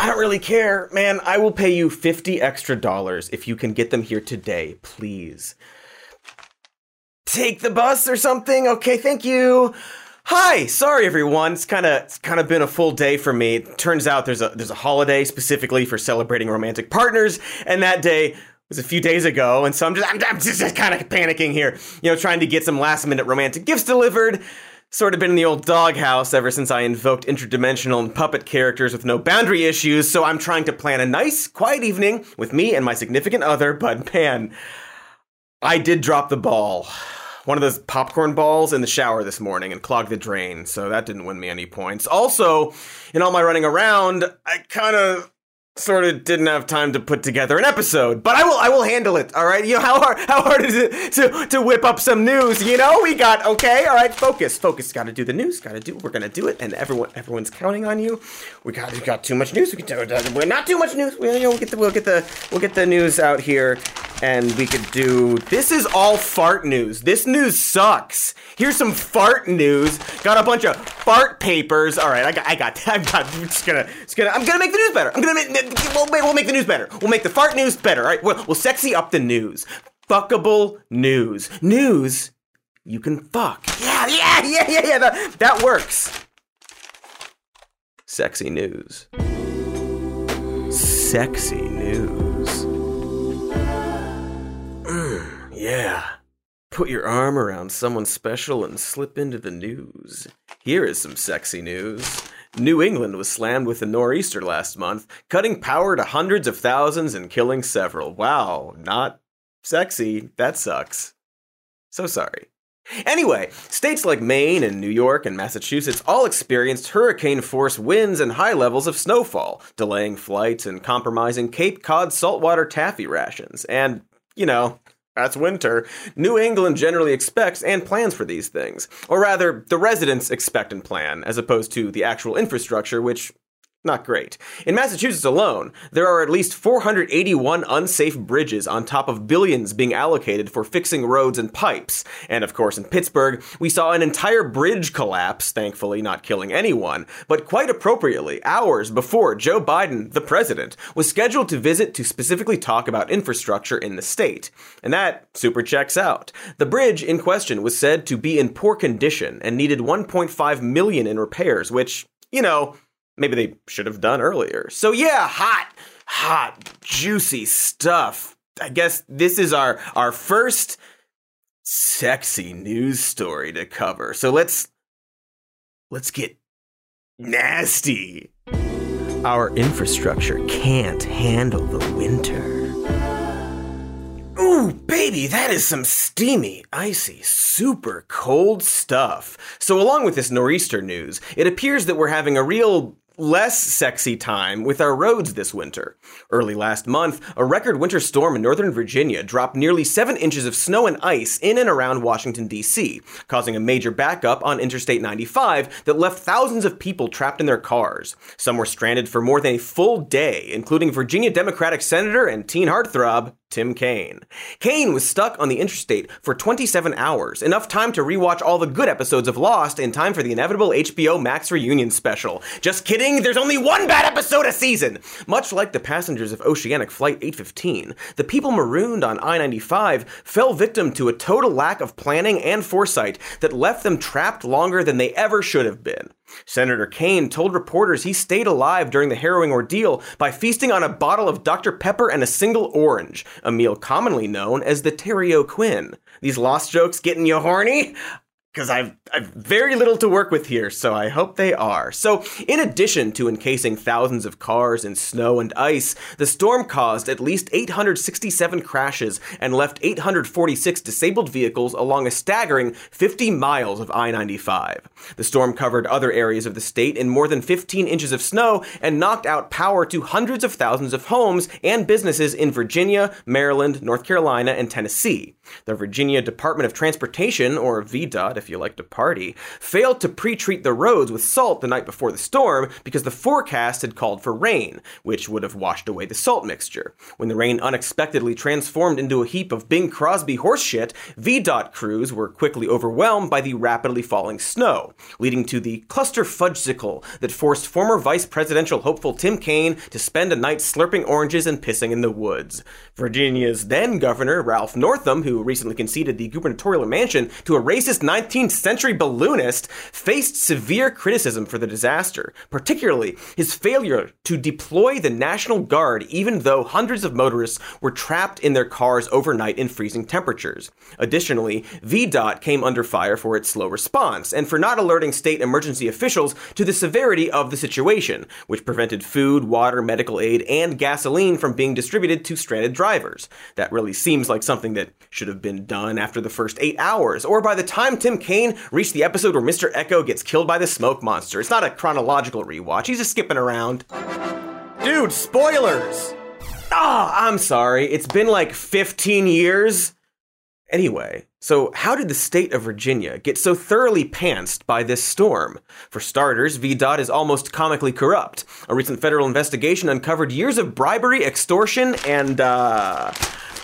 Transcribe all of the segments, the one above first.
I don't really care, man. I will pay you 50 extra dollars if you can get them here today, please. Take the bus or something? Okay, thank you. Hi, sorry everyone. It's kind of it's kind of been a full day for me. Turns out there's a there's a holiday specifically for celebrating romantic partners, and that day was a few days ago, and so I'm just I'm, I'm just, just kind of panicking here. You know, trying to get some last minute romantic gifts delivered. Sort of been in the old doghouse ever since I invoked interdimensional and puppet characters with no boundary issues, so I'm trying to plan a nice, quiet evening with me and my significant other, but man, I did drop the ball. One of those popcorn balls in the shower this morning and clogged the drain, so that didn't win me any points. Also, in all my running around, I kind of sort of didn't have time to put together an episode, but I will I will handle it. All right, you know how hard how hard is it to to whip up some news? You know, we got okay. All right, focus, focus. Got to do the news. Got to do. We're gonna do it, and everyone everyone's counting on you. We got we got too much news. We can do uh, we're not too much news. We, you know, we'll get the we'll get the we'll get the news out here, and we could do. This is all fart news. This news sucks. Here's some fart news. Got a bunch of fart papers. All right, I got I got I got. I'm just gonna just gonna I'm gonna make the news better. I'm gonna make we'll, we'll make the news better. We'll make the fart news better. All right, we'll, we'll sexy up the news. Fuckable news. News you can fuck. Yeah, yeah, yeah, yeah, yeah. That, that works. Sexy news. Sexy news. Mm, yeah. Put your arm around someone special and slip into the news. Here is some sexy news. New England was slammed with a nor'easter last month, cutting power to hundreds of thousands and killing several. Wow, not sexy. That sucks. So sorry. Anyway, states like Maine and New York and Massachusetts all experienced hurricane force winds and high levels of snowfall, delaying flights and compromising Cape Cod saltwater taffy rations. And, you know, that's winter. New England generally expects and plans for these things. Or rather, the residents expect and plan, as opposed to the actual infrastructure, which not great. In Massachusetts alone, there are at least 481 unsafe bridges on top of billions being allocated for fixing roads and pipes. And of course, in Pittsburgh, we saw an entire bridge collapse, thankfully not killing anyone, but quite appropriately, hours before Joe Biden, the president, was scheduled to visit to specifically talk about infrastructure in the state. And that super checks out. The bridge in question was said to be in poor condition and needed 1.5 million in repairs, which, you know, maybe they should have done earlier. So yeah, hot, hot, juicy stuff. I guess this is our our first sexy news story to cover. So let's let's get nasty. Our infrastructure can't handle the winter. Ooh, baby, that is some steamy, icy, super cold stuff. So, along with this nor'easter news, it appears that we're having a real less sexy time with our roads this winter. Early last month, a record winter storm in Northern Virginia dropped nearly 7 inches of snow and ice in and around Washington, D.C., causing a major backup on Interstate 95 that left thousands of people trapped in their cars. Some were stranded for more than a full day, including Virginia Democratic Senator and teen heartthrob Tim Kaine. Kaine was stuck on the interstate for 27 hours, enough time to rewatch all the good episodes of Lost in time for the inevitable HBO Max reunion special. Just kidding, there's only one bad episode a season! Much like the passengers of Oceanic Flight 815, the people marooned on I 95 fell victim to a total lack of planning and foresight that left them trapped longer than they ever should have been. Senator Kaine told reporters he stayed alive during the harrowing ordeal by feasting on a bottle of Dr. Pepper and a single orange, a meal commonly known as the Terry O'Quinn. These lost jokes getting you horny? Because I've, I've very little to work with here, so I hope they are. So, in addition to encasing thousands of cars in snow and ice, the storm caused at least 867 crashes and left 846 disabled vehicles along a staggering 50 miles of I 95. The storm covered other areas of the state in more than 15 inches of snow and knocked out power to hundreds of thousands of homes and businesses in Virginia, Maryland, North Carolina, and Tennessee. The Virginia Department of Transportation, or VDOT if you like to party, failed to pre treat the roads with salt the night before the storm because the forecast had called for rain, which would have washed away the salt mixture. When the rain unexpectedly transformed into a heap of Bing Crosby horseshit, VDOT crews were quickly overwhelmed by the rapidly falling snow, leading to the cluster fudgesicle that forced former vice presidential hopeful Tim Kaine to spend a night slurping oranges and pissing in the woods. Virginia's then governor, Ralph Northam, who recently conceded the gubernatorial mansion to a racist 19th century balloonist, faced severe criticism for the disaster, particularly his failure to deploy the National Guard even though hundreds of motorists were trapped in their cars overnight in freezing temperatures. Additionally, VDOT came under fire for its slow response and for not alerting state emergency officials to the severity of the situation, which prevented food, water, medical aid, and gasoline from being distributed to stranded drivers. That really seems like something that should have been done after the first eight hours, or by the time Tim Kaine reached the episode where Mr. Eko gets killed by the smoke monster. It's not a chronological rewatch, he's just skipping around. Dude, spoilers! Ah, oh, I'm sorry. It's been like 15 years. Anyway, so how did the state of Virginia get so thoroughly pantsed by this storm? For starters, VDOT is almost comically corrupt. A recent federal investigation uncovered years of bribery, extortion, and, uh,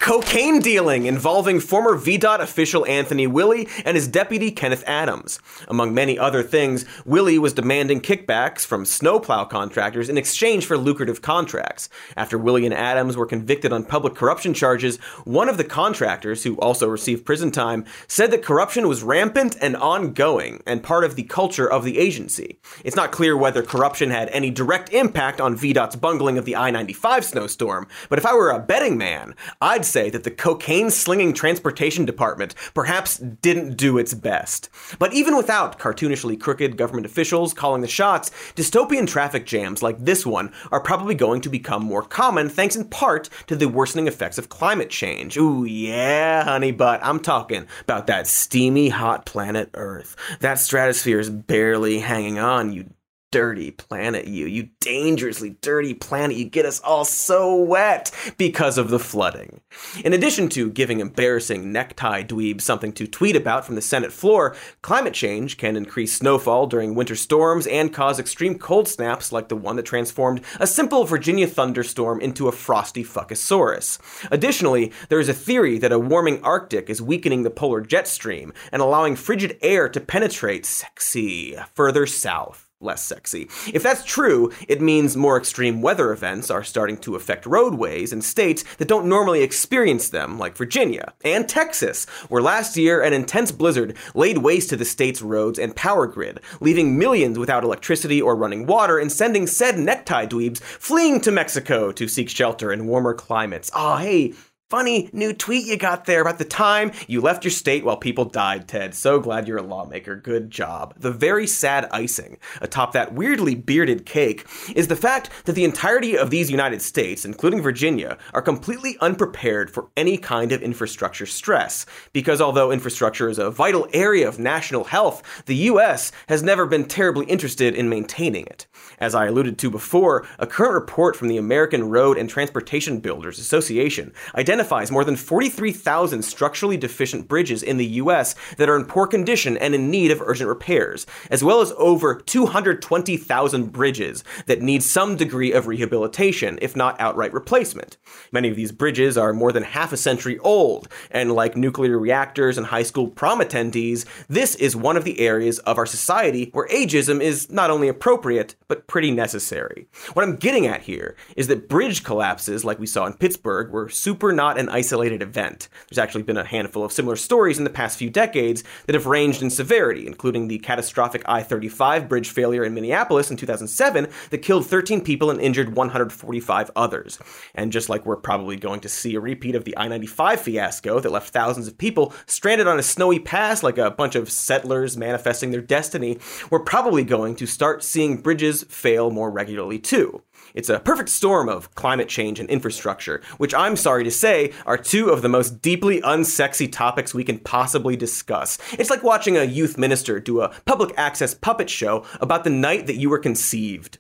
cocaine dealing involving former VDOT official Anthony Willie and his deputy Kenneth Adams. Among many other things, Willie was demanding kickbacks from snowplow contractors in exchange for lucrative contracts. After Willie and Adams were convicted on public corruption charges, one of the contractors, who also received prison time, said that corruption was rampant and ongoing and part of the culture of the agency. It's not clear whether corruption had any direct impact on VDOT's bungling of the I 95 snowstorm, but if I were a betting man, I'd say that the cocaine slinging transportation department perhaps didn't do its best. But even without cartoonishly crooked government officials calling the shots, dystopian traffic jams like this one are probably going to become more common thanks in part to the worsening effects of climate change. Ooh, yeah, honey, but I'm talking about that steamy hot planet Earth. That stratosphere is barely hanging on, you dirty planet, you. You dangerously dirty planet. You get us all so wet because of the flooding. In addition to giving embarrassing necktie dweebs something to tweet about from the Senate floor, climate change can increase snowfall during winter storms and cause extreme cold snaps like the one that transformed a simple Virginia thunderstorm into a frosty fuckosaurus. Additionally, there is a theory that a warming Arctic is weakening the polar jet stream and allowing frigid air to penetrate sexy further south less sexy. If that's true, it means more extreme weather events are starting to affect roadways in states that don't normally experience them, like Virginia and Texas, where last year an intense blizzard laid waste to the state's roads and power grid, leaving millions without electricity or running water and sending said necktie dweebs fleeing to Mexico to seek shelter in warmer climates. Ah, oh, hey, Funny new tweet you got there about the time you left your state while people died, Ted. So glad you're a lawmaker. Good job. The very sad icing atop that weirdly bearded cake is the fact that the entirety of these United States, including Virginia, are completely unprepared for any kind of infrastructure stress. Because although infrastructure is a vital area of national health, the US has never been terribly interested in maintaining it. As I alluded to before, a current report from the American Road and Transportation Builders Association identifies identifies more than 43,000 structurally deficient bridges in the US that are in poor condition and in need of urgent repairs, as well as over 220,000 bridges that need some degree of rehabilitation, if not outright replacement. Many of these bridges are more than half a century old, and like nuclear reactors and high school prom attendees, this is one of the areas of our society where ageism is not only appropriate, but pretty necessary. What I'm getting at here is that bridge collapses, like we saw in Pittsburgh, were super not an isolated event. There's actually been a handful of similar stories in the past few decades that have ranged in severity, including the catastrophic I 35 bridge failure in Minneapolis in 2007 that killed 13 people and injured 145 others. And just like we're probably going to see a repeat of the I 95 fiasco that left thousands of people stranded on a snowy pass like a bunch of settlers manifesting their destiny, we're probably going to start seeing bridges fail more regularly too. It's a perfect storm of climate change and infrastructure, which I'm sorry to say are two of the most deeply unsexy topics we can possibly discuss. It's like watching a youth minister do a public access puppet show about the night that you were conceived.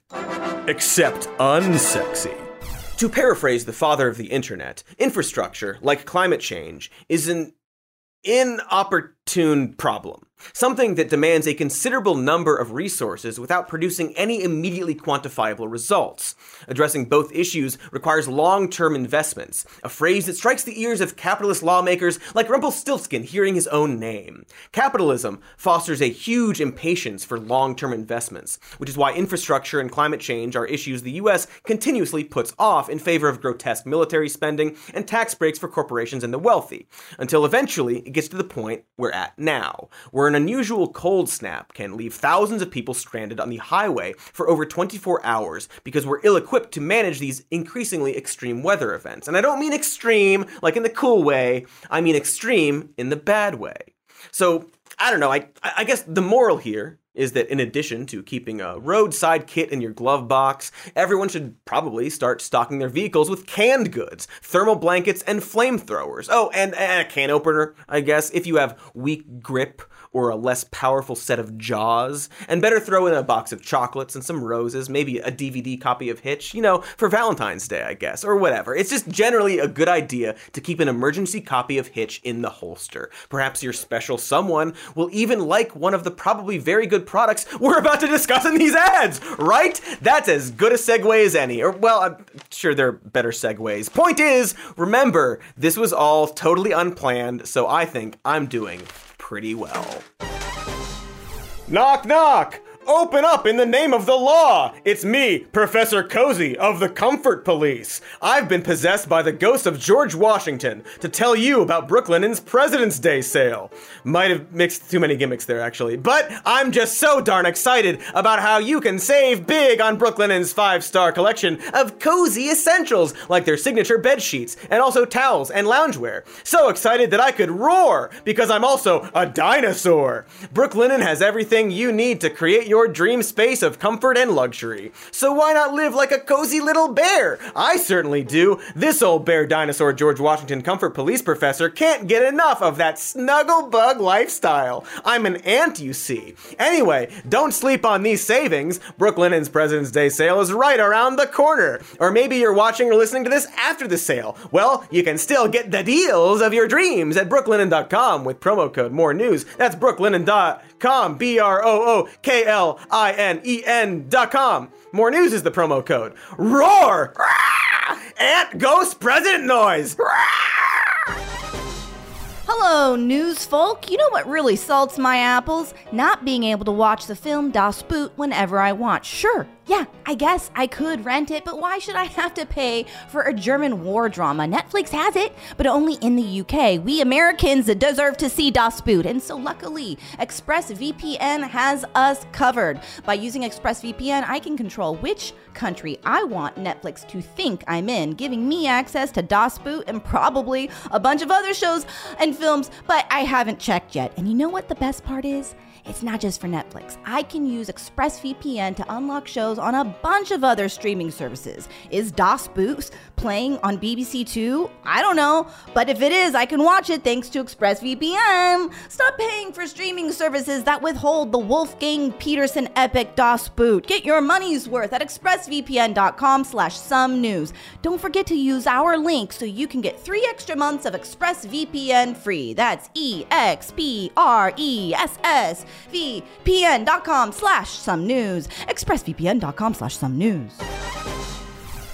Except unsexy. To paraphrase the father of the internet, infrastructure, like climate change, is an inopportune problem. Something that demands a considerable number of resources without producing any immediately quantifiable results. Addressing both issues requires long term investments, a phrase that strikes the ears of capitalist lawmakers like Rumpelstiltskin hearing his own name. Capitalism fosters a huge impatience for long term investments, which is why infrastructure and climate change are issues the US continuously puts off in favor of grotesque military spending and tax breaks for corporations and the wealthy, until eventually it gets to the point we're at now, where an unusual cold snap can leave thousands of people stranded on the highway for over 24 hours because we're ill equipped to manage these increasingly extreme weather events. And I don't mean extreme like in the cool way, I mean extreme in the bad way. So, I don't know, I, I guess the moral here is that in addition to keeping a roadside kit in your glove box, everyone should probably start stocking their vehicles with canned goods, thermal blankets, and flamethrowers. Oh, and, and a can opener, I guess, if you have weak grip or a less powerful set of jaws, and better throw in a box of chocolates and some roses, maybe a DVD copy of Hitch, you know, for Valentine's Day, I guess, or whatever. It's just generally a good idea to keep an emergency copy of Hitch in the holster. Perhaps your special someone will even like one of the probably very good products we're about to discuss in these ads, right? That's as good a segue as any. Or, well, I'm sure there are better segues. Point is, remember, this was all totally unplanned, so I think I'm doing pretty well. Knock, knock! Open up in the name of the law! It's me, Professor Cozy of the Comfort Police. I've been possessed by the ghost of George Washington to tell you about Brooklinen's President's Day sale. Might have mixed too many gimmicks there, actually, but I'm just so darn excited about how you can save big on Brooklinen's five star collection of cozy essentials like their signature bed sheets and also towels and loungewear. So excited that I could roar because I'm also a dinosaur. Brooklinen has everything you need to create your your dream space of comfort and luxury. So why not live like a cozy little bear? I certainly do. This old bear dinosaur George Washington comfort police professor can't get enough of that snuggle bug lifestyle. I'm an ant, you see. Anyway, don't sleep on these savings. Brooklinen's President's Day sale is right around the corner. Or maybe you're watching or listening to this after the sale. Well, you can still get the deals of your dreams at brooklinen.com with promo code more news. That's brooklinen.com, B R O O K L I N E N dot com. More news is the promo code. Roar! Ah! Ant ghost president noise! Ah! Hello, news folk. You know what really salts my apples? Not being able to watch the film Das Boot whenever I want. Sure, yeah, I guess I could rent it, but why should I have to pay for a German war drama? Netflix has it, but only in the UK. We Americans deserve to see Das Boot, and so luckily, ExpressVPN has us covered. By using ExpressVPN, I can control which country I want Netflix to think I'm in, giving me access to Das Boot and probably a bunch of other shows and films, but I haven't checked yet. And you know what the best part is? It's not just for Netflix. I can use ExpressVPN to unlock shows on a bunch of other streaming services. Is Das Boot playing on BBC Two? I don't know, but if it is, I can watch it thanks to ExpressVPN. Stop paying for streaming services that withhold the Wolfgang Petersen epic Das Boot. Get your money's worth at expressvpn.com slash some news. Don't forget to use our link so you can get three extra months of ExpressVPN free. That's E-X-P-R-E-S-S vpn.com slash some news. expressvpn.com slash some news.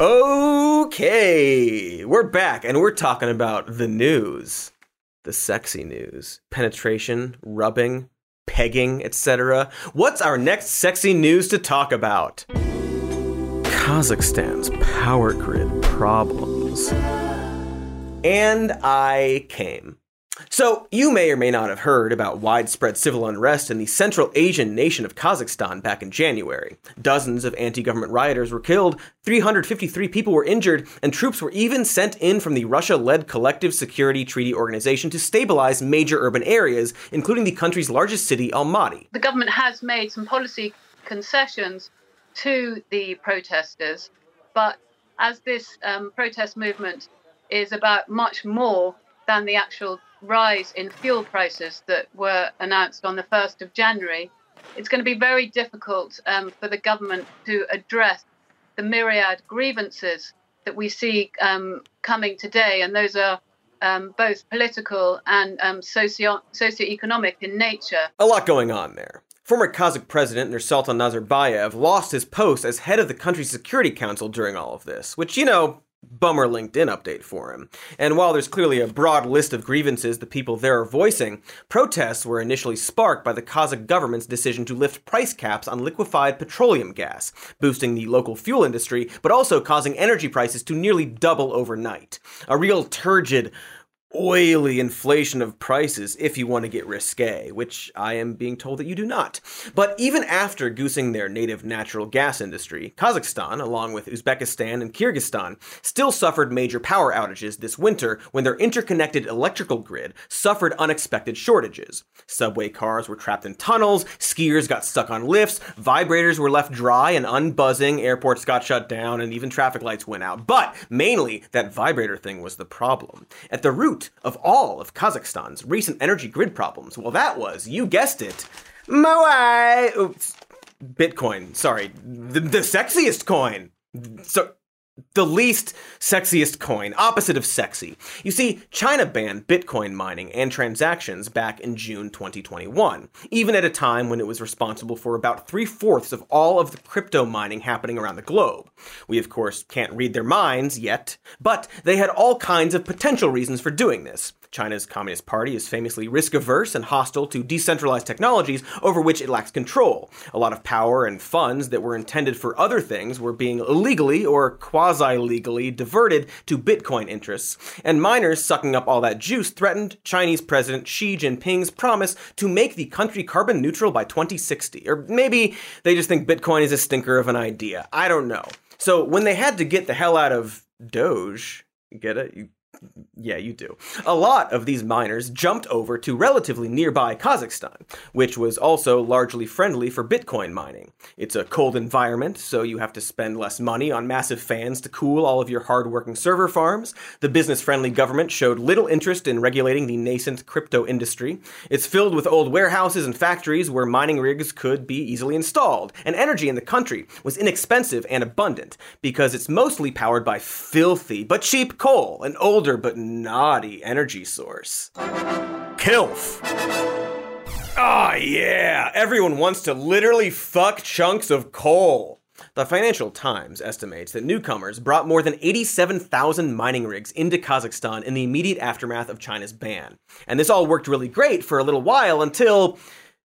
Okay, we're back and we're talking about the news. The sexy news. Penetration, rubbing, pegging, etc. What's our next sexy news to talk about? Kazakhstan's power grid problems. And I came. So, you may or may not have heard about widespread civil unrest in the Central Asian nation of Kazakhstan back in January. Dozens of anti government rioters were killed, 353 people were injured, and troops were even sent in from the Russia led Collective Security Treaty Organization to stabilize major urban areas, including the country's largest city, Almaty. The government has made some policy concessions to the protesters, but as this um, protest movement is about much more than the actual rise in fuel prices that were announced on the 1st of January, it's going to be very difficult um, for the government to address the myriad grievances that we see um, coming today. And those are um, both political and um, socio socioeconomic in nature. A lot going on there. Former Kazakh president Nursultan Nazarbayev lost his post as head of the country's Security Council during all of this, which, you know, bummer LinkedIn update for him. And while there's clearly a broad list of grievances the people there are voicing, protests were initially sparked by the Kazakh government's decision to lift price caps on liquefied petroleum gas, boosting the local fuel industry, but also causing energy prices to nearly double overnight. A real turgid oily inflation of prices if you want to get risque, which I am being told that you do not. But even after goosing their native natural gas industry, Kazakhstan, along with Uzbekistan and Kyrgyzstan, still suffered major power outages this winter when their interconnected electrical grid suffered unexpected shortages. Subway cars were trapped in tunnels, skiers got stuck on lifts, vibrators were left dry and unbuzzing, airports got shut down, and even traffic lights went out. But mainly, that vibrator thing was the problem. At the root root of all of Kazakhstan's recent energy grid problems. Well, that was, you guessed it, Moai. Oops. Bitcoin. Sorry, the, the sexiest coin. So the least sexiest coin, opposite of sexy. You see, China banned Bitcoin mining and transactions back in June 2021, even at a time when it was responsible for about three fourths of all of the crypto mining happening around the globe. We, of course, can't read their minds yet, but they had all kinds of potential reasons for doing this. China's Communist Party is famously risk averse and hostile to decentralized technologies over which it lacks control. A lot of power and funds that were intended for other things were being illegally or quasi legally diverted to Bitcoin interests, and miners sucking up all that juice threatened Chinese President Xi Jinping's promise to make the country carbon neutral by 2060. Or maybe they just think Bitcoin is a stinker of an idea. I don't know. So when they had to get the hell out of Doge, get it? You yeah, you do. A lot of these miners jumped over to relatively nearby Kazakhstan, which was also largely friendly for Bitcoin mining. It's a cold environment, so you have to spend less money on massive fans to cool all of your hard-working server farms. The business-friendly government showed little interest in regulating the nascent crypto industry. It's filled with old warehouses and factories where mining rigs could be easily installed, and energy in the country was inexpensive and abundant because it's mostly powered by filthy but cheap coal, an older older but naughty energy source. KILF. Ah, oh, yeah! Everyone wants to literally fuck chunks of coal. The Financial Times estimates that newcomers brought more than 87,000 mining rigs into Kazakhstan in the immediate aftermath of China's ban. And this all worked really great for a little while until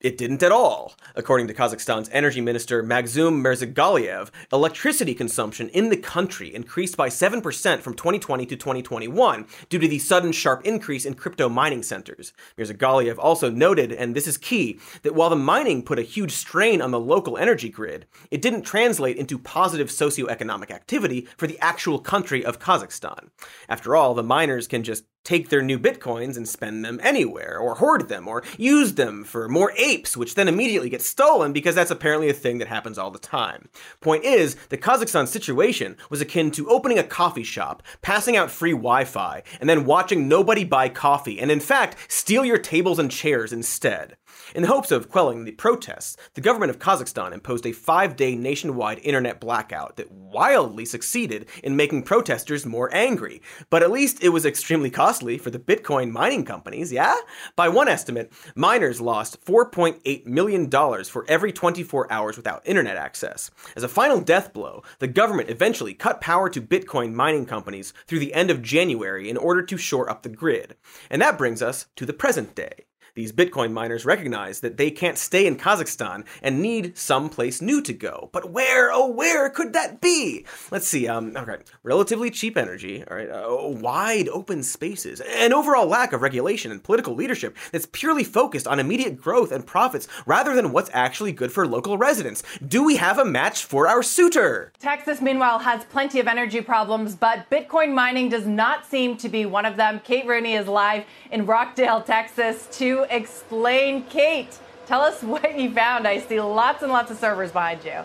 it didn't at all. According to Kazakhstan's energy minister Magzum Mirzagaliev, electricity consumption in the country increased by 7% from 2020 to 2021 due to the sudden sharp increase in crypto mining centers. Mirzagaliev also noted, and this is key, that while the mining put a huge strain on the local energy grid, it didn't translate into positive socioeconomic activity for the actual country of Kazakhstan. After all, the miners can just take their new bitcoins and spend them anywhere, or hoard them, or use them for more apes, which then immediately get stolen because that's apparently a thing that happens all the time. Point is, the Kazakhstan situation was akin to opening a coffee shop, passing out free Wi Fi, and then watching nobody buy coffee, and in fact, steal your tables and chairs instead. In the hopes of quelling the protests, the government of Kazakhstan imposed a five day nationwide internet blackout that wildly succeeded in making protesters more angry. But at least it was extremely costly for the Bitcoin mining companies, yeah? By one estimate, miners lost $4.8 million for every 24 hours without internet access. As a final death blow, the government eventually cut power to Bitcoin mining companies through the end of January in order to shore up the grid. And that brings us to the present day these Bitcoin miners recognize that they can't stay in Kazakhstan and need someplace new to go. But where, oh, where could that be? Let's see. Um, okay, relatively cheap energy. All right, uh, wide open spaces, an overall lack of regulation and political leadership that's purely focused on immediate growth and profits rather than what's actually good for local residents. Do we have a match for our suitor? Texas, meanwhile, has plenty of energy problems, but Bitcoin mining does not seem to be one of them. Kate Rooney is live in Rockdale, Texas, to explain. Kate, tell us what you found. I see lots and lots of servers behind you.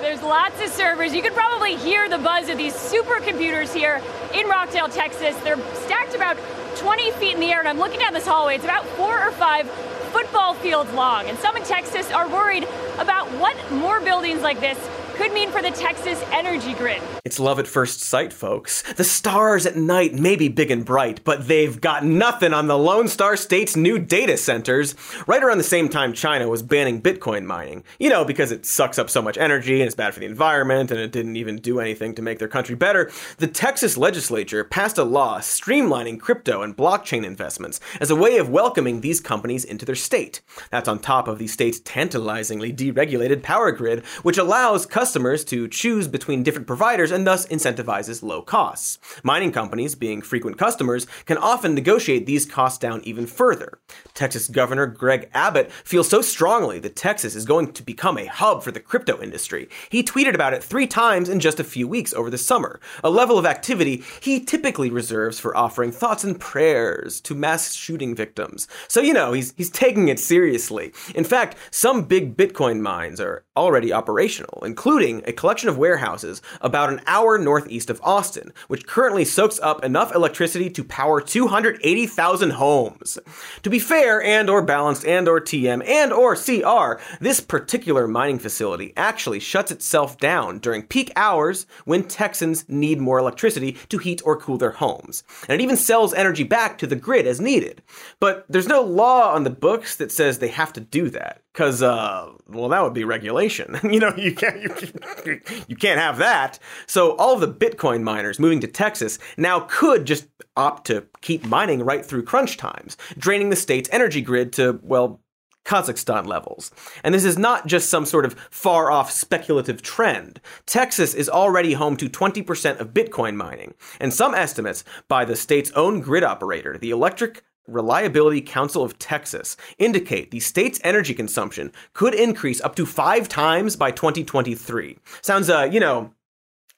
There's lots of servers. You can probably hear the buzz of these supercomputers here in Rockdale, Texas. They're stacked about 20 feet in the air, and I'm looking down this hallway. It's about four or five football fields long. And some in Texas are worried about what more buildings like this could mean for the Texas energy grid. It's love at first sight, folks. The stars at night may be big and bright, but they've got nothing on the Lone Star State's new data centers. Right around the same time China was banning Bitcoin mining. You know, because it sucks up so much energy and it's bad for the environment and it didn't even do anything to make their country better. The Texas legislature passed a law streamlining crypto and blockchain investments as a way of welcoming these companies into their state. That's on top of the state's tantalizingly deregulated power grid, which allows customers to choose between different providers and thus incentivizes low costs. Mining companies, being frequent customers, can often negotiate these costs down even further. Texas Governor Greg Abbott feels so strongly that Texas is going to become a hub for the crypto industry. He tweeted about it three times in just a few weeks over the summer, a level of activity he typically reserves for offering thoughts and prayers to mass shooting victims. So, you know, he's, he's taking it seriously. In fact, some big Bitcoin mines are already operational, including a collection of warehouses about an hour northeast of Austin, which currently soaks up enough electricity to power 280,000 homes. To be fair and or balanced and or TM and or CR, this particular mining facility actually shuts itself down during peak hours when Texans need more electricity to heat or cool their homes. And it even sells energy back to the grid as needed. But there's no law on the books that says they have to do that because uh, well that would be regulation you know you can't you, you can't have that so all of the bitcoin miners moving to texas now could just opt to keep mining right through crunch times draining the state's energy grid to well Kazakhstan levels. And this is not just some sort of far off speculative trend. Texas is already home to 20% of Bitcoin mining, and some estimates by the state's own grid operator, the Electric Reliability Council of Texas indicate the state's energy consumption could increase up to five times by 2023. Sounds, uh, you know,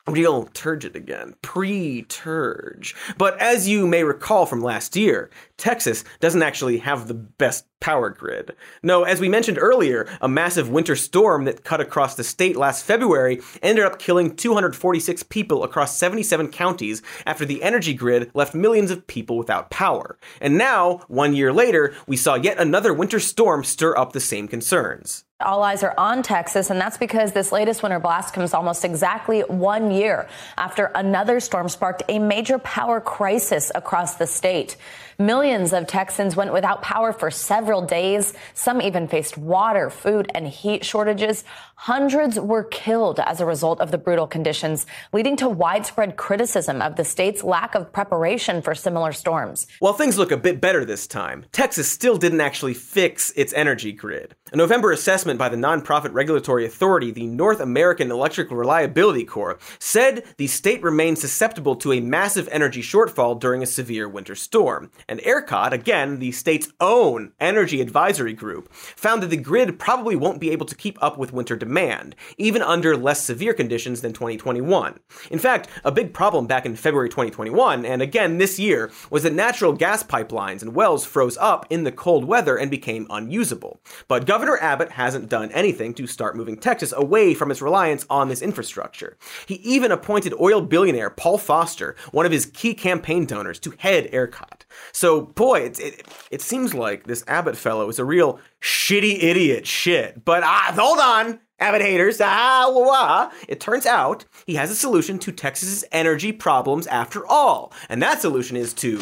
real turgid again, pre turge. But as you may recall from last year, Texas doesn't actually have the best power grid. No, as we mentioned earlier, a massive winter storm that cut across the state last February ended up killing 246 people across 77 counties after the energy grid left millions of people without power. And now, one year later, we saw yet another winter storm stir up the same concerns. All eyes are on Texas, and that's because this latest winter blast comes almost exactly one year after another storm sparked a major power crisis across the state. Millions of Texans went without power for several days. Some even faced water, food, and heat shortages. Hundreds were killed as a result of the brutal conditions, leading to widespread criticism of the state's lack of preparation for similar storms. While things look a bit better this time, Texas still didn't actually fix its energy grid. A November assessment by the nonprofit regulatory authority, the North American Electric Reliability Corps, said the state remains susceptible to a massive energy shortfall during a severe winter storm. And ERCOT, again, the state's own energy advisory group, found that the grid probably won't be able to keep up with winter demand, even under less severe conditions than 2021. In fact, a big problem back in February 2021, and again this year, was that natural gas pipelines and wells froze up in the cold weather and became unusable. But Governor Abbott hasn't done anything to start moving Texas away from its reliance on this infrastructure. He even appointed oil billionaire Paul Foster, one of his key campaign donors, to head ERCOT. So, boy, it, it, it seems like this Abbott fellow is a real shitty idiot shit. But ah, hold on, Abbott haters. Ah, wah, wah. It turns out he has a solution to Texas's energy problems after all. And that solution is to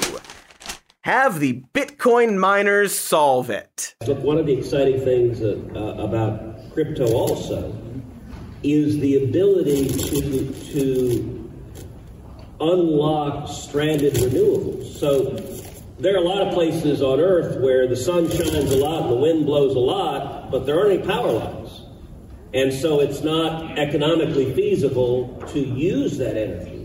have the Bitcoin miners solve it. Look, one of the exciting things uh, uh, about crypto also is the ability to, to unlock stranded renewables. So there are a lot of places on Earth where the sun shines a lot and the wind blows a lot, but there aren't any power lines. And so it's not economically feasible to use that energy.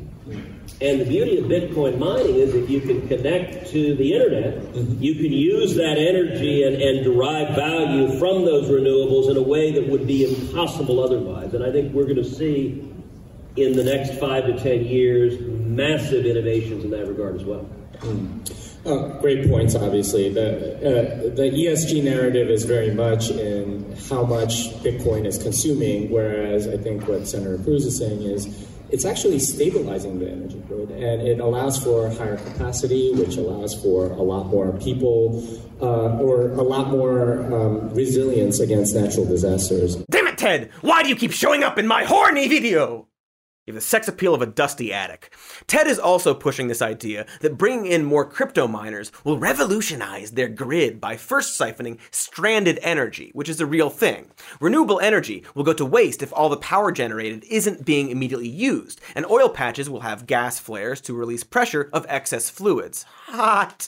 And the beauty of Bitcoin mining is that you can connect to the internet. You can use that energy and, and derive value from those renewables in a way that would be impossible otherwise. And I think we're going to see in the next five to ten years massive innovations in that regard as well. Mm. Oh, great points, obviously. The, uh, the ESG narrative is very much in how much Bitcoin is consuming, whereas I think what Senator Cruz is saying is it's actually stabilizing the energy grid and it allows for higher capacity, which allows for a lot more people uh, or a lot more um, resilience against natural disasters. Damn it! it, Ted! Why do you keep showing up in my horny video? You have the sex appeal of a dusty attic. Ted is also pushing this idea that bringing in more crypto miners will revolutionize their grid by first siphoning stranded energy, which is a real thing. Renewable energy will go to waste if all the power generated isn't being immediately used, and oil patches will have gas flares to release pressure of excess fluids. Hot!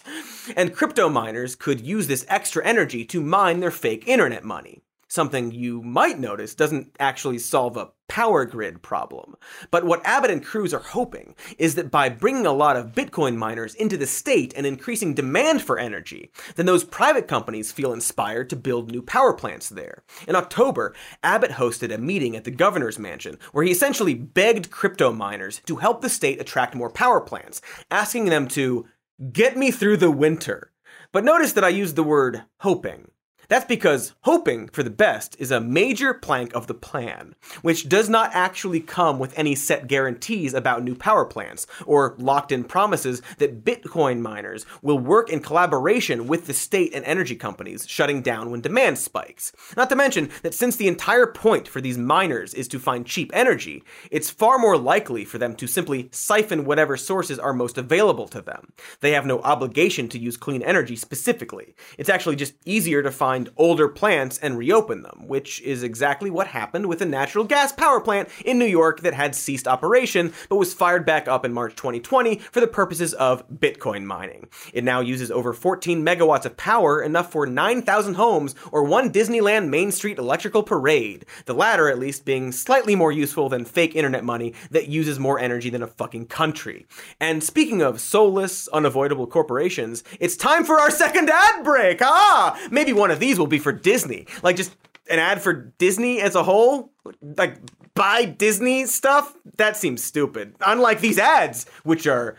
And crypto miners could use this extra energy to mine their fake internet money something you might notice doesn't actually solve a power grid problem. But what Abbott and Cruz are hoping is that by bringing a lot of Bitcoin miners into the state and increasing demand for energy, then those private companies feel inspired to build new power plants there. In October, Abbott hosted a meeting at the governor's mansion where he essentially begged crypto miners to help the state attract more power plants, asking them to get me through the winter. But notice that I used the word hoping. That's because hoping for the best is a major plank of the plan, which does not actually come with any set guarantees about new power plants or locked in promises that Bitcoin miners will work in collaboration with the state and energy companies, shutting down when demand spikes. Not to mention that since the entire point for these miners is to find cheap energy, it's far more likely for them to simply siphon whatever sources are most available to them. They have no obligation to use clean energy specifically. It's actually just easier to find find older plants and reopen them, which is exactly what happened with a natural gas power plant in New York that had ceased operation but was fired back up in March 2020 for the purposes of Bitcoin mining. It now uses over 14 megawatts of power, enough for 9,000 homes or one Disneyland Main Street electrical parade, the latter at least being slightly more useful than fake internet money that uses more energy than a fucking country. And speaking of soulless, unavoidable corporations, it's time for our second ad break! Ah! Maybe one of these these will be for Disney. Like just an ad for Disney as a whole? Like buy Disney stuff? That seems stupid. Unlike these ads, which are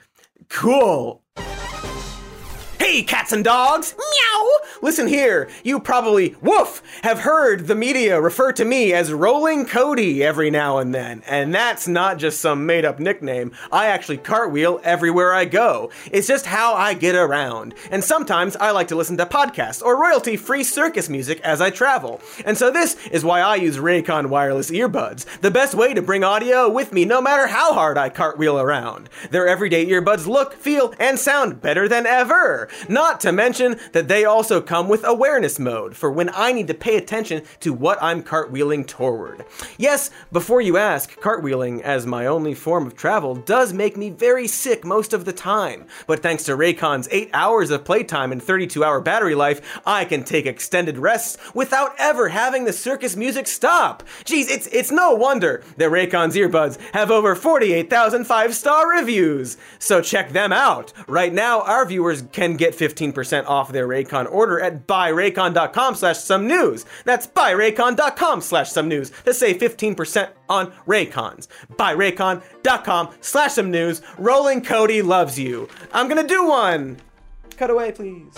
cool. Hey, cats and dogs! Meow! Listen here, you probably, woof, have heard the media refer to me as Rolling Cody every now and then. And that's not just some made up nickname. I actually cartwheel everywhere I go. It's just how I get around. And sometimes I like to listen to podcasts or royalty free circus music as I travel. And so this is why I use Raycon wireless earbuds, the best way to bring audio with me no matter how hard I cartwheel around. Their everyday earbuds look, feel, and sound better than ever. Not to mention that they also come with awareness mode for when I need to pay attention to what I'm cartwheeling toward. Yes, before you ask, cartwheeling as my only form of travel does make me very sick most of the time. But thanks to Raycon's 8 hours of playtime and 32 hour battery life, I can take extended rests without ever having the circus music stop. Geez, it's it's no wonder that Raycon's earbuds have over 48,000 five-star reviews. So check them out. Right now, our viewers can get 15% off their Raycon order at buyraycon.com slash some news. That's buyraycon.com slash some news to save 15% on Raycons. Buyraycon.com slash some news. Rolling Cody loves you. I'm gonna do one. Cut away, please.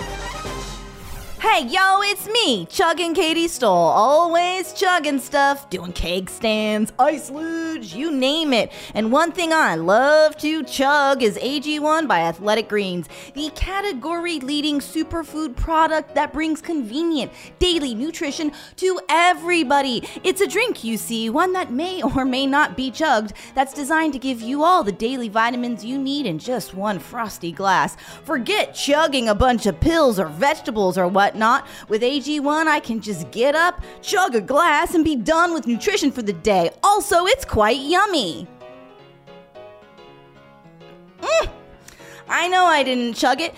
Hey, yo, it's me, chugging Katy Stoll. Always chugging stuff, doing cake stands, ice luge, you name it. And one thing I love to chug is AG1 by Athletic Greens, the category leading superfood product that brings convenient daily nutrition to everybody. It's a drink, you see, one that may or may not be chugged, that's designed to give you all the daily vitamins you need in just one frosty glass. Forget chugging a bunch of pills or vegetables or what whatnot. With AG1, I can just get up, chug a glass, and be done with nutrition for the day. Also, it's quite yummy. Mm. I know I didn't chug it,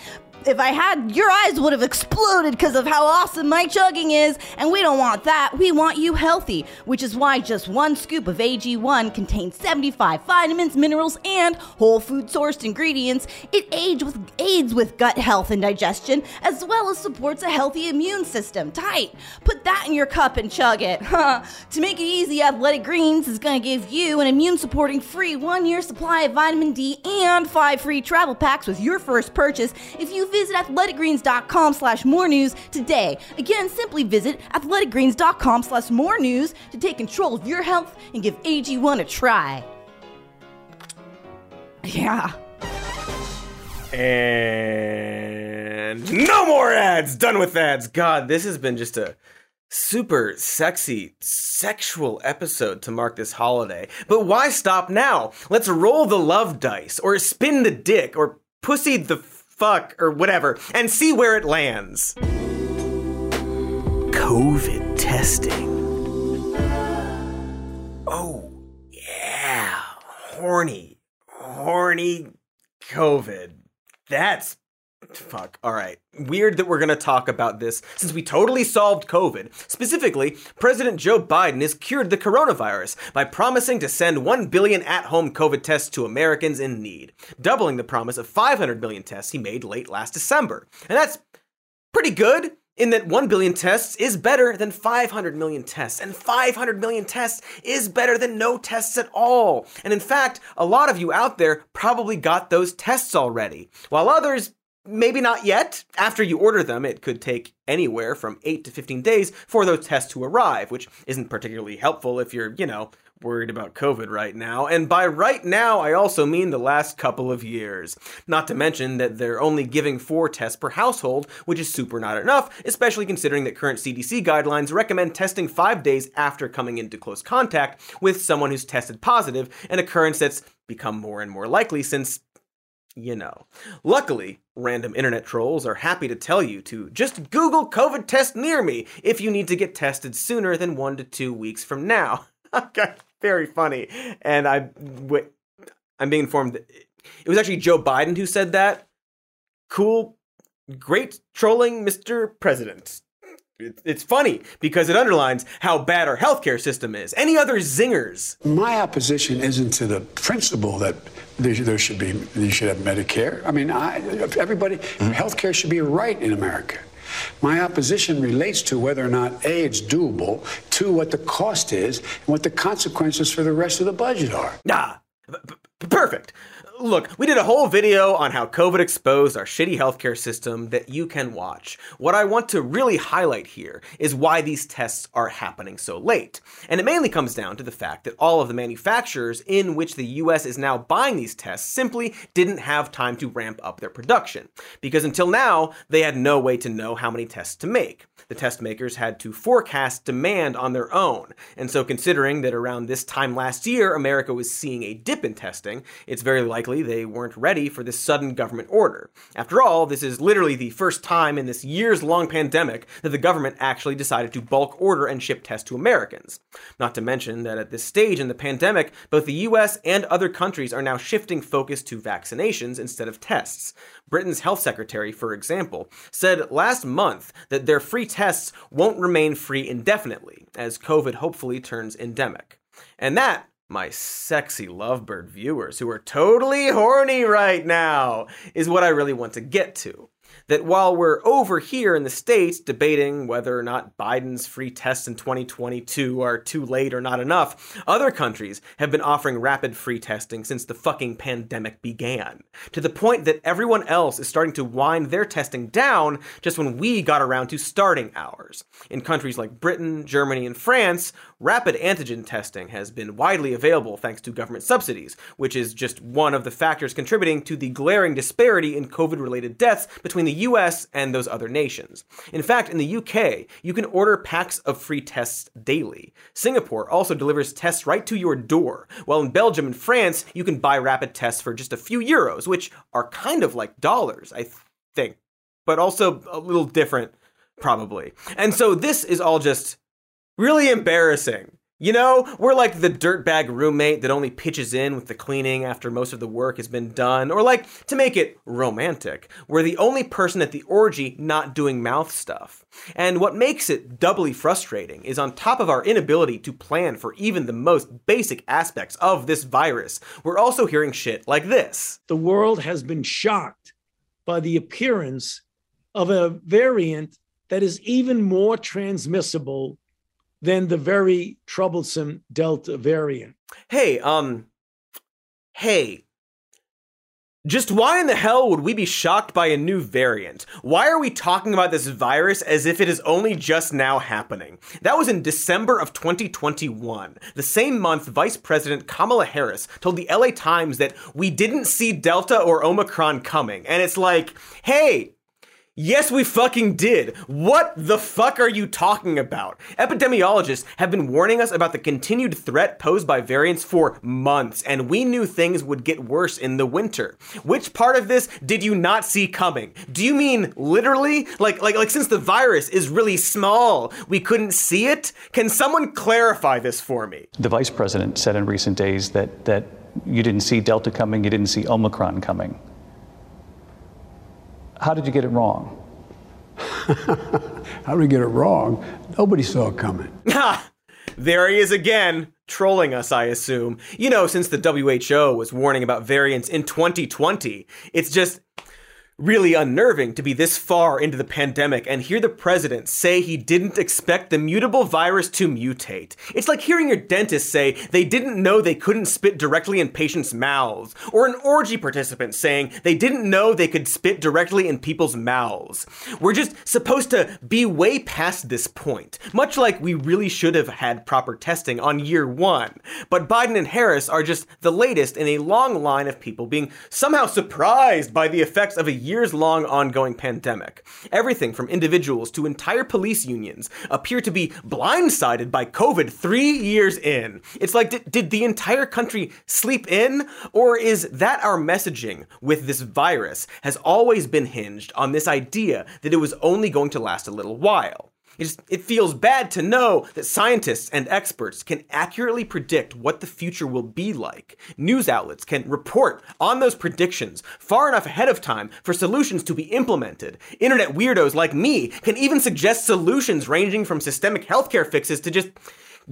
if I had, your eyes would have exploded because of how awesome my chugging is. And we don't want that. We want you healthy, which is why just one scoop of AG1 contains 75 vitamins, minerals, and whole food sourced ingredients. It aids with, aids with gut health and digestion, as well as supports a healthy immune system. Tight. Put that in your cup and chug it. to make it easy, Athletic Greens is going to give you an immune supporting free one year supply of vitamin D and five free travel packs with your first purchase if you visit athleticgreens.com slash more news today. Again, simply visit athleticgreens.com slash more news to take control of your health and give AG1 a try. Yeah. And no more ads. Done with ads. God, this has been just a super sexy, sexual episode to mark this holiday. But why stop now? Let's roll the love dice, or spin the dick, or pussy the fuck, or whatever, and see where it lands. COVID testing. Oh, yeah. Horny. Horny COVID. That's Fuck. All right. Weird that we're going to talk about this since we totally solved COVID. Specifically, President Joe Biden has cured the coronavirus by promising to send 1 billion at-home COVID tests to Americans in need, doubling the promise of 500 million tests he made late last December. And that's pretty good in that 1 billion tests is better than 500 million tests, and 500 million tests is better than no tests at all. And in fact, a lot of you out there probably got those tests already, while others Maybe not yet. After you order them, it could take anywhere from 8 to 15 days for those tests to arrive, which isn't particularly helpful if you're, you know, worried about COVID right now. And by right now, I also mean the last couple of years. Not to mention that they're only giving four tests per household, which is super not enough, especially considering that current CDC guidelines recommend testing five days after coming into close contact with someone who's tested positive, an occurrence that's become more and more likely since you know. Luckily, random internet trolls are happy to tell you to just Google COVID test near me if you need to get tested sooner than one to two weeks from now. okay, very funny. And I, I'm being informed that it was actually Joe Biden who said that. Cool, great trolling, Mr. President. It's funny because it underlines how bad our healthcare system is. Any other zingers? My opposition isn't to the principle that there, should be you should have Medicare. I mean, I, everybody, mm-hmm. healthcare should be a right in America. My opposition relates to whether or not A, it's doable, two, what the cost is, and what the consequences for the rest of the budget are. Ah, perfect. Look, we did a whole video on how COVID exposed our shitty healthcare system that you can watch. What I want to really highlight here is why these tests are happening so late. And it mainly comes down to the fact that all of the manufacturers in which the US is now buying these tests simply didn't have time to ramp up their production. Because until now, they had no way to know how many tests to make. The test makers had to forecast demand on their own. And so, considering that around this time last year, America was seeing a dip in testing, it's very likely they weren't ready for this sudden government order. After all, this is literally the first time in this years long pandemic that the government actually decided to bulk order and ship tests to Americans. Not to mention that at this stage in the pandemic, both the US and other countries are now shifting focus to vaccinations instead of tests. Britain's health secretary, for example, said last month that their free tests won't remain free indefinitely, as COVID hopefully turns endemic. And that my sexy lovebird viewers who are totally horny right now is what I really want to get to that while we're over here in the States debating whether or not Biden's free tests in 2022 are too late or not enough, other countries have been offering rapid free testing since the fucking pandemic began. To the point that everyone else is starting to wind their testing down just when we got around to starting ours. In countries like Britain, Germany, and France, rapid antigen testing has been widely available thanks to government subsidies, which is just one of the factors contributing to the glaring disparity in COVID related deaths between the US and those other nations. In fact, in the UK, you can order packs of free tests daily. Singapore also delivers tests right to your door, while in Belgium and France, you can buy rapid tests for just a few euros, which are kind of like dollars, I think, but also a little different, probably. And so this is all just really embarrassing. You know, we're like the dirtbag roommate that only pitches in with the cleaning after most of the work has been done. Or like, to make it romantic, we're the only person at the orgy not doing mouth stuff. And what makes it doubly frustrating is on top of our inability to plan for even the most basic aspects of this virus, we're also hearing shit like this. The world has been shocked by the appearance of a variant that is even more transmissible than the very troublesome Delta variant. Hey, um, hey, just why in the hell would we be shocked by a new variant? Why are we talking about this virus as if it is only just now happening? That was in December of 2021. The same month, Vice President Kamala Harris told the LA Times that we didn't see Delta or Omicron coming. And it's like, hey, Yes, we fucking did. What the fuck are you talking about? Epidemiologists have been warning us about the continued threat posed by variants for months, and we knew things would get worse in the winter. Which part of this did you not see coming? Do you mean literally? Like like like since the virus is really small, we couldn't see it? Can someone clarify this for me? The vice president said in recent days that that you didn't see Delta coming, you didn't see Omicron coming. How did you get it wrong? How did we get it wrong? Nobody saw it coming. Ha! There he is again, trolling us, I assume. You know, since the WHO was warning about variants in 2020, it's just really unnerving to be this far into the pandemic and hear the president say he didn't expect the mutable virus to mutate. It's like hearing your dentist say they didn't know they couldn't spit directly in patients' mouths, or an orgy participant saying they didn't know they could spit directly in people's mouths. We're just supposed to be way past this point, much like we really should have had proper testing on year one. But Biden and Harris are just the latest in a long line of people being somehow surprised by the effects of a years long ongoing pandemic. Everything from individuals to entire police unions appear to be blindsided by COVID three years in. It's like, did, did the entire country sleep in? Or is that our messaging with this virus has always been hinged on this idea that it was only going to last a little while? It, just, it feels bad to know that scientists and experts can accurately predict what the future will be like. News outlets can report on those predictions far enough ahead of time for solutions to be implemented. Internet weirdos like me can even suggest solutions ranging from systemic healthcare fixes to just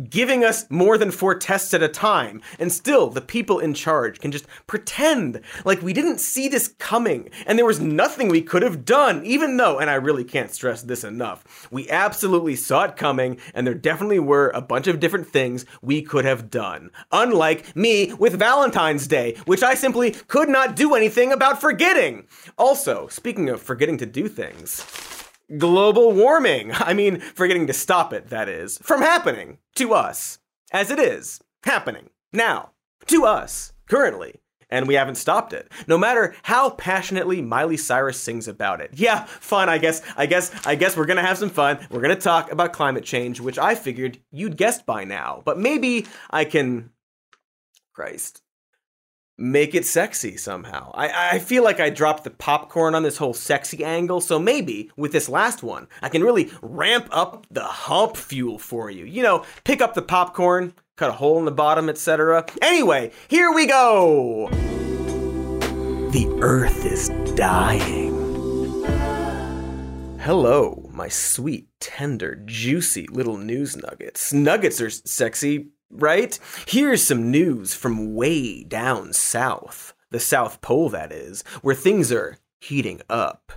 giving us more than four tests at a time. And still, the people in charge can just pretend like we didn't see this coming and there was nothing we could have done, even though, and I really can't stress this enough, we absolutely saw it coming and there definitely were a bunch of different things we could have done. Unlike me with Valentine's Day, which I simply could not do anything about forgetting. Also, speaking of forgetting to do things, global warming. I mean, forgetting to stop it, that is, from happening to us, as it is happening now to us currently. And we haven't stopped it. No matter how passionately Miley Cyrus sings about it. Yeah, fun, I guess. I guess I guess we're gonna have some fun. We're gonna talk about climate change, which I figured you'd guessed by now. But maybe I can Christ make it sexy somehow. I, I feel like I dropped the popcorn on this whole sexy angle, so maybe with this last one, I can really ramp up the hump fuel for you. You know, pick up the popcorn, cut a hole in the bottom, etc. Anyway, here we go! The Earth is dying. Hello, my sweet, tender, juicy little news nuggets. Nuggets are sexy, right? Here's some news from way down south, the South Pole, that is, where things are heating up,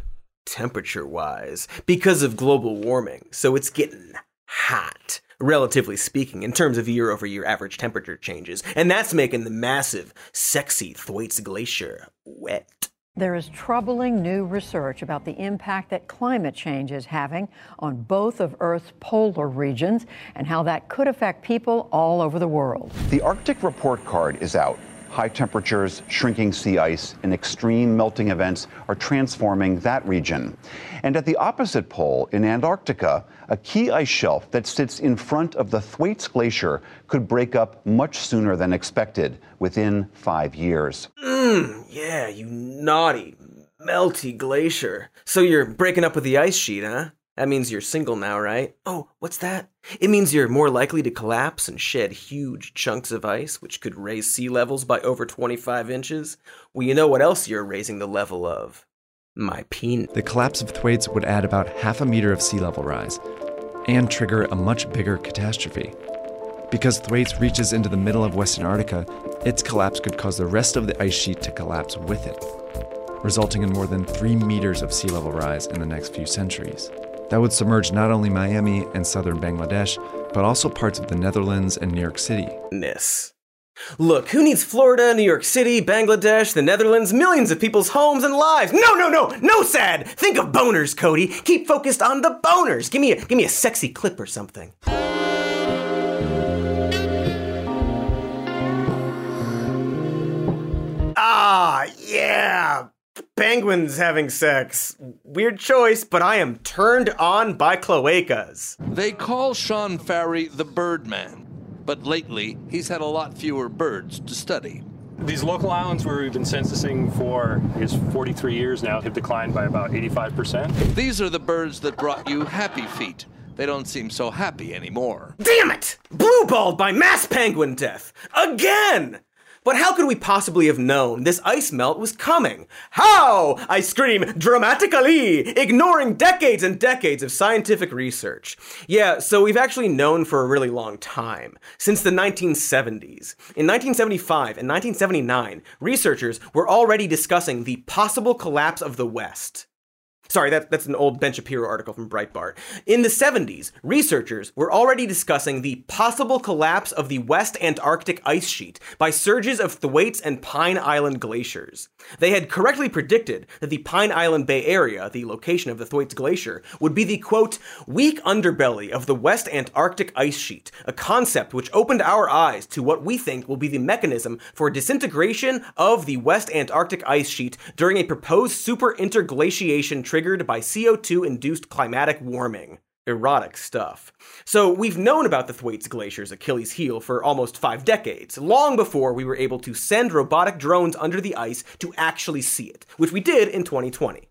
temperature wise, because of global warming. So it's getting hot, relatively speaking, in terms of year over year average temperature changes. And that's making the massive, sexy Thwaites Glacier wet. There is troubling new research about the impact that climate change is having on both of Earth's polar regions and how that could affect people all over the world. The Arctic report card is out. High temperatures, shrinking sea ice, and extreme melting events are transforming that region. And at the opposite pole, in Antarctica, a key ice shelf that sits in front of the Thwaites Glacier could break up much sooner than expected, within five years. Mmm, yeah, you naughty, melty glacier. So you're breaking up with the ice sheet, huh? That means you're single now, right? Oh, what's that? It means you're more likely to collapse and shed huge chunks of ice, which could raise sea levels by over 25 inches. Well, you know what else you're raising the level of? My penis. The collapse of Thwaites would add about half a meter of sea level rise and trigger a much bigger catastrophe. Because Thwaites reaches into the middle of West Antarctica, its collapse could cause the rest of the ice sheet to collapse with it, resulting in more than 3 meters of sea level rise in the next few centuries. That would submerge not only Miami and southern Bangladesh, but also parts of the Netherlands and New York City. Ness. Look, who needs Florida, New York City, Bangladesh, the Netherlands, millions of people's homes and lives? No, no, no, no sad. Think of boners, Cody. Keep focused on the boners. Give me a give me a sexy clip or something. Ah, yeah. penguins having sex. Weird choice, but I am turned on by cloacas. They call Sean Farry the Birdman, but lately he's had a lot fewer birds to study. These local islands where we've been censusing for is 43 years now have declined by about 85%. These are the birds that brought you happy feet. They don't seem so happy anymore. Damn it! Blueballed by mass penguin death! Again! But how could we possibly have known this ice melt was coming? How? I scream dramatically, ignoring decades and decades of scientific research. Yeah, so we've actually known for a really long time, since the 1970s. In 1975 and 1979, researchers were already discussing the possible collapse of the West. Sorry, that, that's an old Ben Shapiro article from Breitbart. In the 70s, researchers were already discussing the possible collapse of the West Antarctic ice sheet by surges of Thwaites and Pine Island glaciers. They had correctly predicted that the Pine Island Bay Area, the location of the Thwaites Glacier, would be the quote, weak underbelly of the West Antarctic ice sheet, a concept which opened our eyes to what we think will be the mechanism for disintegration of the West Antarctic ice sheet during a proposed super interglaciation triggered by CO2 induced climatic warming. Erotic stuff. So, we've known about the Thwaites Glacier's Achilles heel for almost five decades, long before we were able to send robotic drones under the ice to actually see it, which we did in 2020.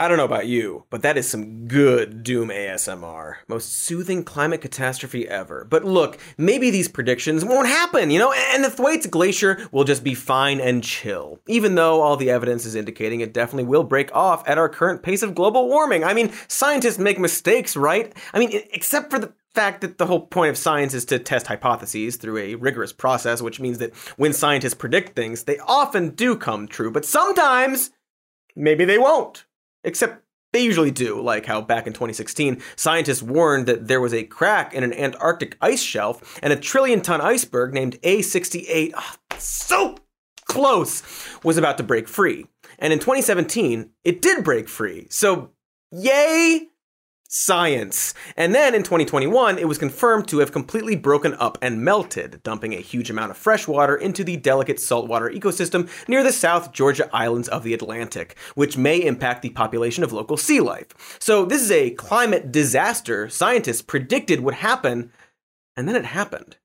I don't know about you, but that is some good Doom ASMR. Most soothing climate catastrophe ever. But look, maybe these predictions won't happen, you know, and the Thwaites Glacier will just be fine and chill, even though all the evidence is indicating it definitely will break off at our current pace of global warming. I mean, scientists make mistakes, right? I mean, except for the fact that the whole point of science is to test hypotheses through a rigorous process, which means that when scientists predict things, they often do come true, but sometimes maybe they won't. Except they usually do, like how back in 2016, scientists warned that there was a crack in an Antarctic ice shelf and a trillion ton iceberg named A68, oh, ah, so close, was about to break free. And in 2017, it did break free. So, yay! Science. And then in 2021, it was confirmed to have completely broken up and melted, dumping a huge amount of fresh water into the delicate saltwater ecosystem near the South Georgia islands of the Atlantic, which may impact the population of local sea life. So, this is a climate disaster scientists predicted would happen, and then it happened.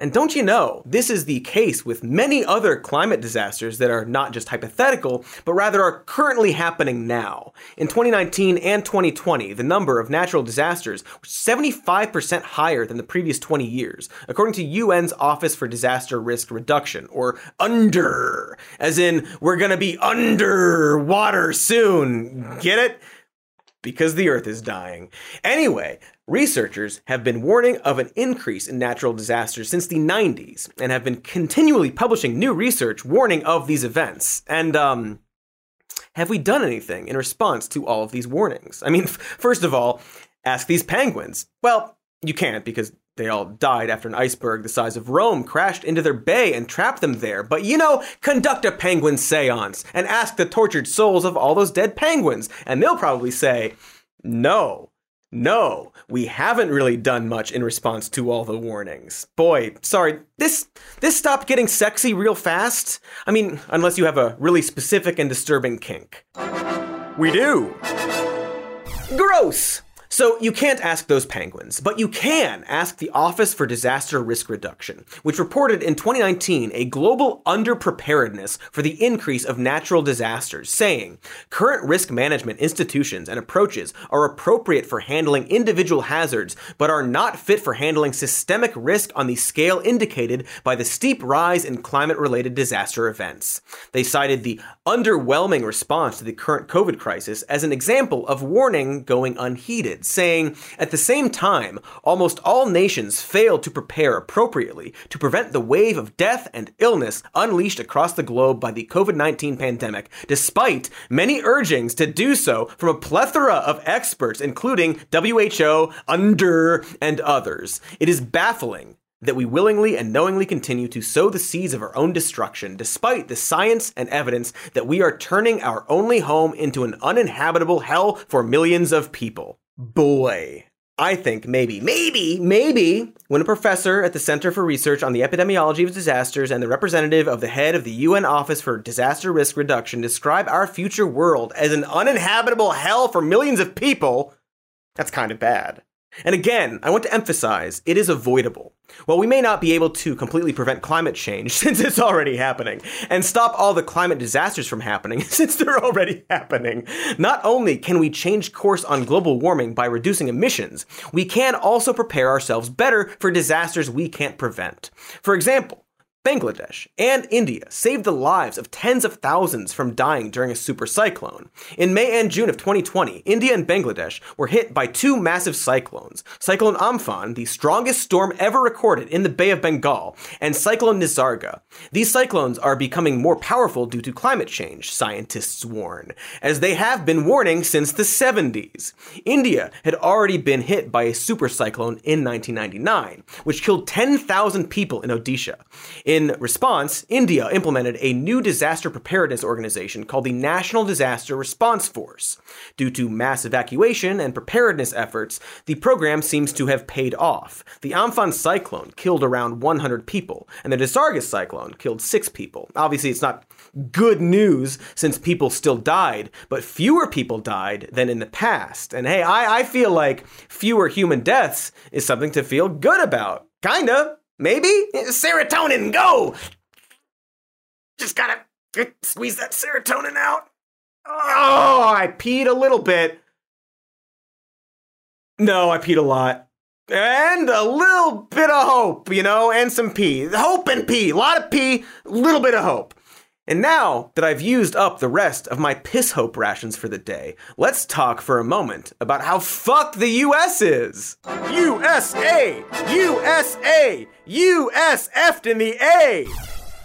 And don't you know, this is the case with many other climate disasters that are not just hypothetical, but rather are currently happening now. In 2019 and 2020, the number of natural disasters was 75% higher than the previous 20 years, according to UN's Office for Disaster Risk Reduction, or UNDER, as in, we're gonna be underwater soon. Get it? Because the Earth is dying. Anyway, Researchers have been warning of an increase in natural disasters since the 90s and have been continually publishing new research warning of these events. And, um, have we done anything in response to all of these warnings? I mean, f- first of all, ask these penguins. Well, you can't because they all died after an iceberg the size of Rome crashed into their bay and trapped them there. But you know, conduct a penguin seance and ask the tortured souls of all those dead penguins, and they'll probably say, no. No, we haven't really done much in response to all the warnings. Boy, sorry, this this stopped getting sexy real fast. I mean, unless you have a really specific and disturbing kink. We do. Gross. So you can't ask those penguins, but you can ask the Office for Disaster Risk Reduction, which reported in 2019 a global underpreparedness for the increase of natural disasters, saying current risk management institutions and approaches are appropriate for handling individual hazards, but are not fit for handling systemic risk on the scale indicated by the steep rise in climate related disaster events. They cited the underwhelming response to the current COVID crisis as an example of warning going unheeded saying, At the same time, almost all nations failed to prepare appropriately to prevent the wave of death and illness unleashed across the globe by the COVID 19 pandemic, despite many urgings to do so from a plethora of experts, including WHO, UNDER, and others. It is baffling that we willingly and knowingly continue to sow the seeds of our own destruction, despite the science and evidence that we are turning our only home into an uninhabitable hell for millions of people. Boy, I think maybe, maybe, maybe when a professor at the Center for Research on the Epidemiology of Disasters and the representative of the head of the UN Office for Disaster Risk Reduction describe our future world as an uninhabitable hell for millions of people, that's kind of bad. And again, I want to emphasize it is avoidable. While we may not be able to completely prevent climate change, since it's already happening, and stop all the climate disasters from happening, since they're already happening, not only can we change course on global warming by reducing emissions, we can also prepare ourselves better for disasters we can't prevent. For example, Bangladesh and India saved the lives of tens of thousands from dying during a super cyclone. In May and June of 2020, India and Bangladesh were hit by two massive cyclones Cyclone Amphan, the strongest storm ever recorded in the Bay of Bengal, and Cyclone Nisarga. These cyclones are becoming more powerful due to climate change, scientists warn, as they have been warning since the 70s. India had already been hit by a super cyclone in 1999, which killed 10,000 people in Odisha. In response, India implemented a new disaster preparedness organization called the National Disaster Response Force. Due to mass evacuation and preparedness efforts, the program seems to have paid off. The Amphan cyclone killed around 100 people, and the Nisarga cyclone killed six people. Obviously, it's not good news since people still died, but fewer people died than in the past. And hey, I, I feel like fewer human deaths is something to feel good about. Kinda. Maybe? Serotonin, go! Just gotta squeeze that serotonin out. Oh, I peed a little bit. No, I peed a lot. And a little bit of hope, you know, and some pee. Hope and pee. A lot of pee, little bit of hope. And now that I've used up the rest of my piss hope rations for the day, let's talk for a moment about how fucked the US is. USA! USA! US effed in the A!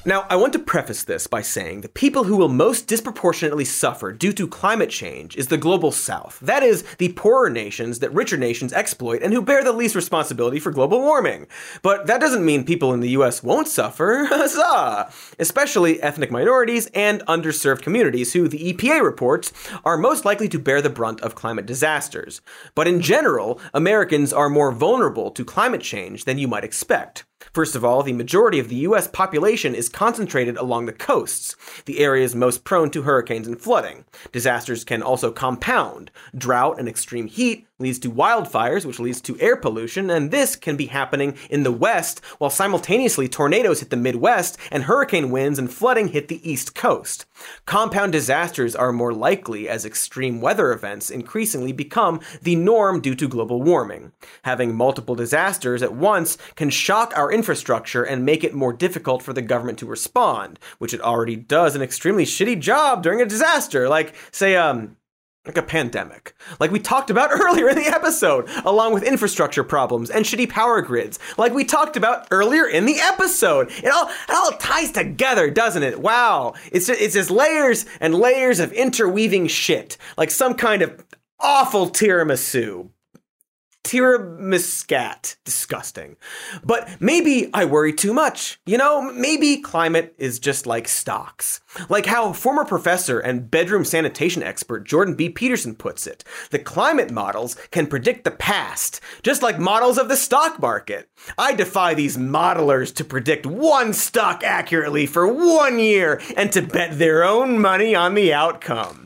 Now, I want to preface this by saying the people who will most disproportionately suffer due to climate change is the global south. That is, the poorer nations that richer nations exploit and who bear the least responsibility for global warming. But that doesn't mean people in the US won't suffer, huzzah! Especially ethnic minorities and underserved communities who, the EPA reports, are most likely to bear the brunt of climate disasters. But in general, Americans are more vulnerable to climate change than you might expect. First of all, the majority of the US population is concentrated along the coasts, the areas most prone to hurricanes and flooding. Disasters can also compound. Drought and extreme heat leads to wildfires, which leads to air pollution, and this can be happening in the west, while simultaneously tornadoes hit the Midwest and hurricane winds and flooding hit the east coast. Compound disasters are more likely as extreme weather events increasingly become the norm due to global warming. Having multiple disasters at once can shock our infrastructure and make it more difficult for the government to respond, which it already does an extremely shitty job during a disaster, like, say, um, like a pandemic, like we talked about earlier in the episode, along with infrastructure problems and shitty power grids, like we talked about earlier in the episode. It all it all ties together, doesn't it? Wow, it's it's just layers and layers of interweaving shit, like some kind of awful tiramisu. Tiramiscat. Disgusting. But maybe I worry too much. You know, maybe climate is just like stocks. Like how former professor and bedroom sanitation expert Jordan B. Peterson puts it the climate models can predict the past, just like models of the stock market. I defy these modelers to predict one stock accurately for one year and to bet their own money on the outcome.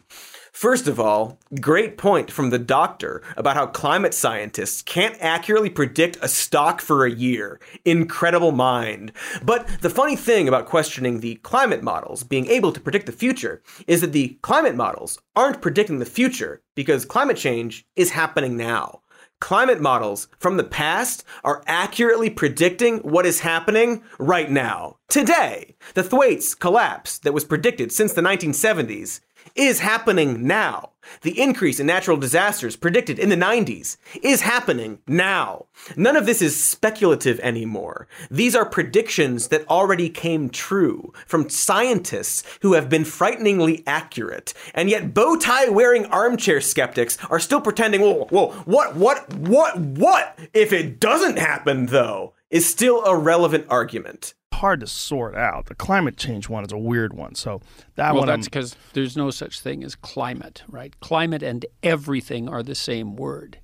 First of all, great point from the doctor about how climate scientists can't accurately predict a stock for a year. Incredible mind. But the funny thing about questioning the climate models being able to predict the future is that the climate models aren't predicting the future because climate change is happening now. Climate models from the past are accurately predicting what is happening right now. Today, the Thwaites collapse that was predicted since the 1970s is happening now. The increase in natural disasters predicted in the 90s is happening now. None of this is speculative anymore. These are predictions that already came true from scientists who have been frighteningly accurate. And yet bow tie wearing armchair skeptics are still pretending, whoa, whoa, what, what, what, what if it doesn't happen though? Is still a relevant argument hard to sort out. The climate change one is a weird one. So that one. well, one, that's because there's no such thing as climate, right? Climate and everything are the same word.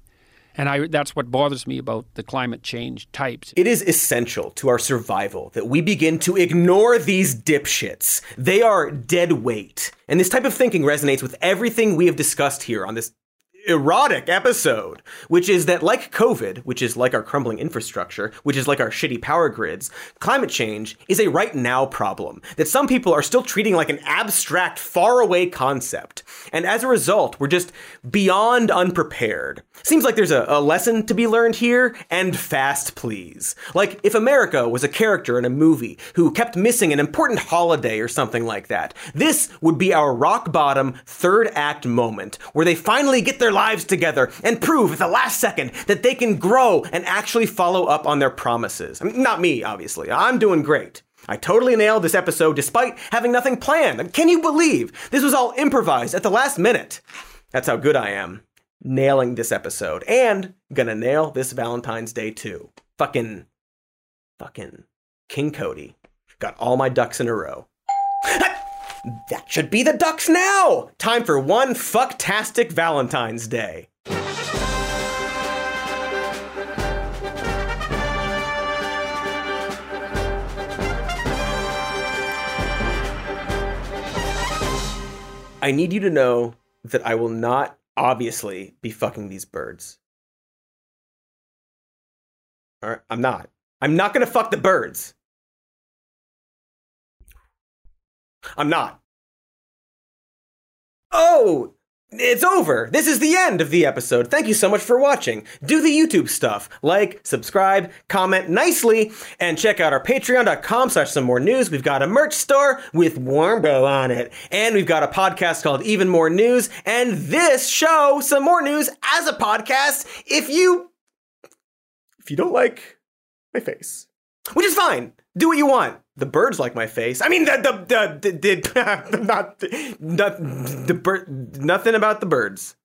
And I, that's what bothers me about the climate change types. It is essential to our survival that we begin to ignore these dipshits. They are dead weight. And this type of thinking resonates with everything we have discussed here on this erotic episode, which is that like COVID, which is like our crumbling infrastructure, which is like our shitty power grids, climate change is a right now problem that some people are still treating like an abstract, faraway concept. And as a result, we're just beyond unprepared. Seems like there's a, a lesson to be learned here, and fast, please. Like if America was a character in a movie who kept missing an important holiday or something like that, this would be our rock bottom third act moment where they finally get their lives together and prove at the last second that they can grow and actually follow up on their promises. I mean, not me, obviously. I'm doing great. I totally nailed this episode despite having nothing planned. Can you believe this was all improvised at the last minute? That's how good I am. Nailing this episode. And gonna nail this Valentine's Day too. Fucking. Fucking. King Cody. Got all my ducks in a row. That should be the ducks now! Time for one fucktastic Valentine's Day. I need you to know that I will not obviously be fucking these birds. All right, I'm not. I'm not gonna fuck the birds. I'm not. Oh, it's over. This is the end of the episode. Thank you so much for watching. Do the YouTube stuff. Like, subscribe, comment nicely, and check out our patreon.com slash some more news. We've got a merch store with Warmbo on it. And we've got a podcast called Even More News. And this show, Some More News, as a podcast, if you if you don't like my face. Which is fine. Do what you want. The birds like my face. I mean, the the the, the, the not, not the bird. Nothing about the birds.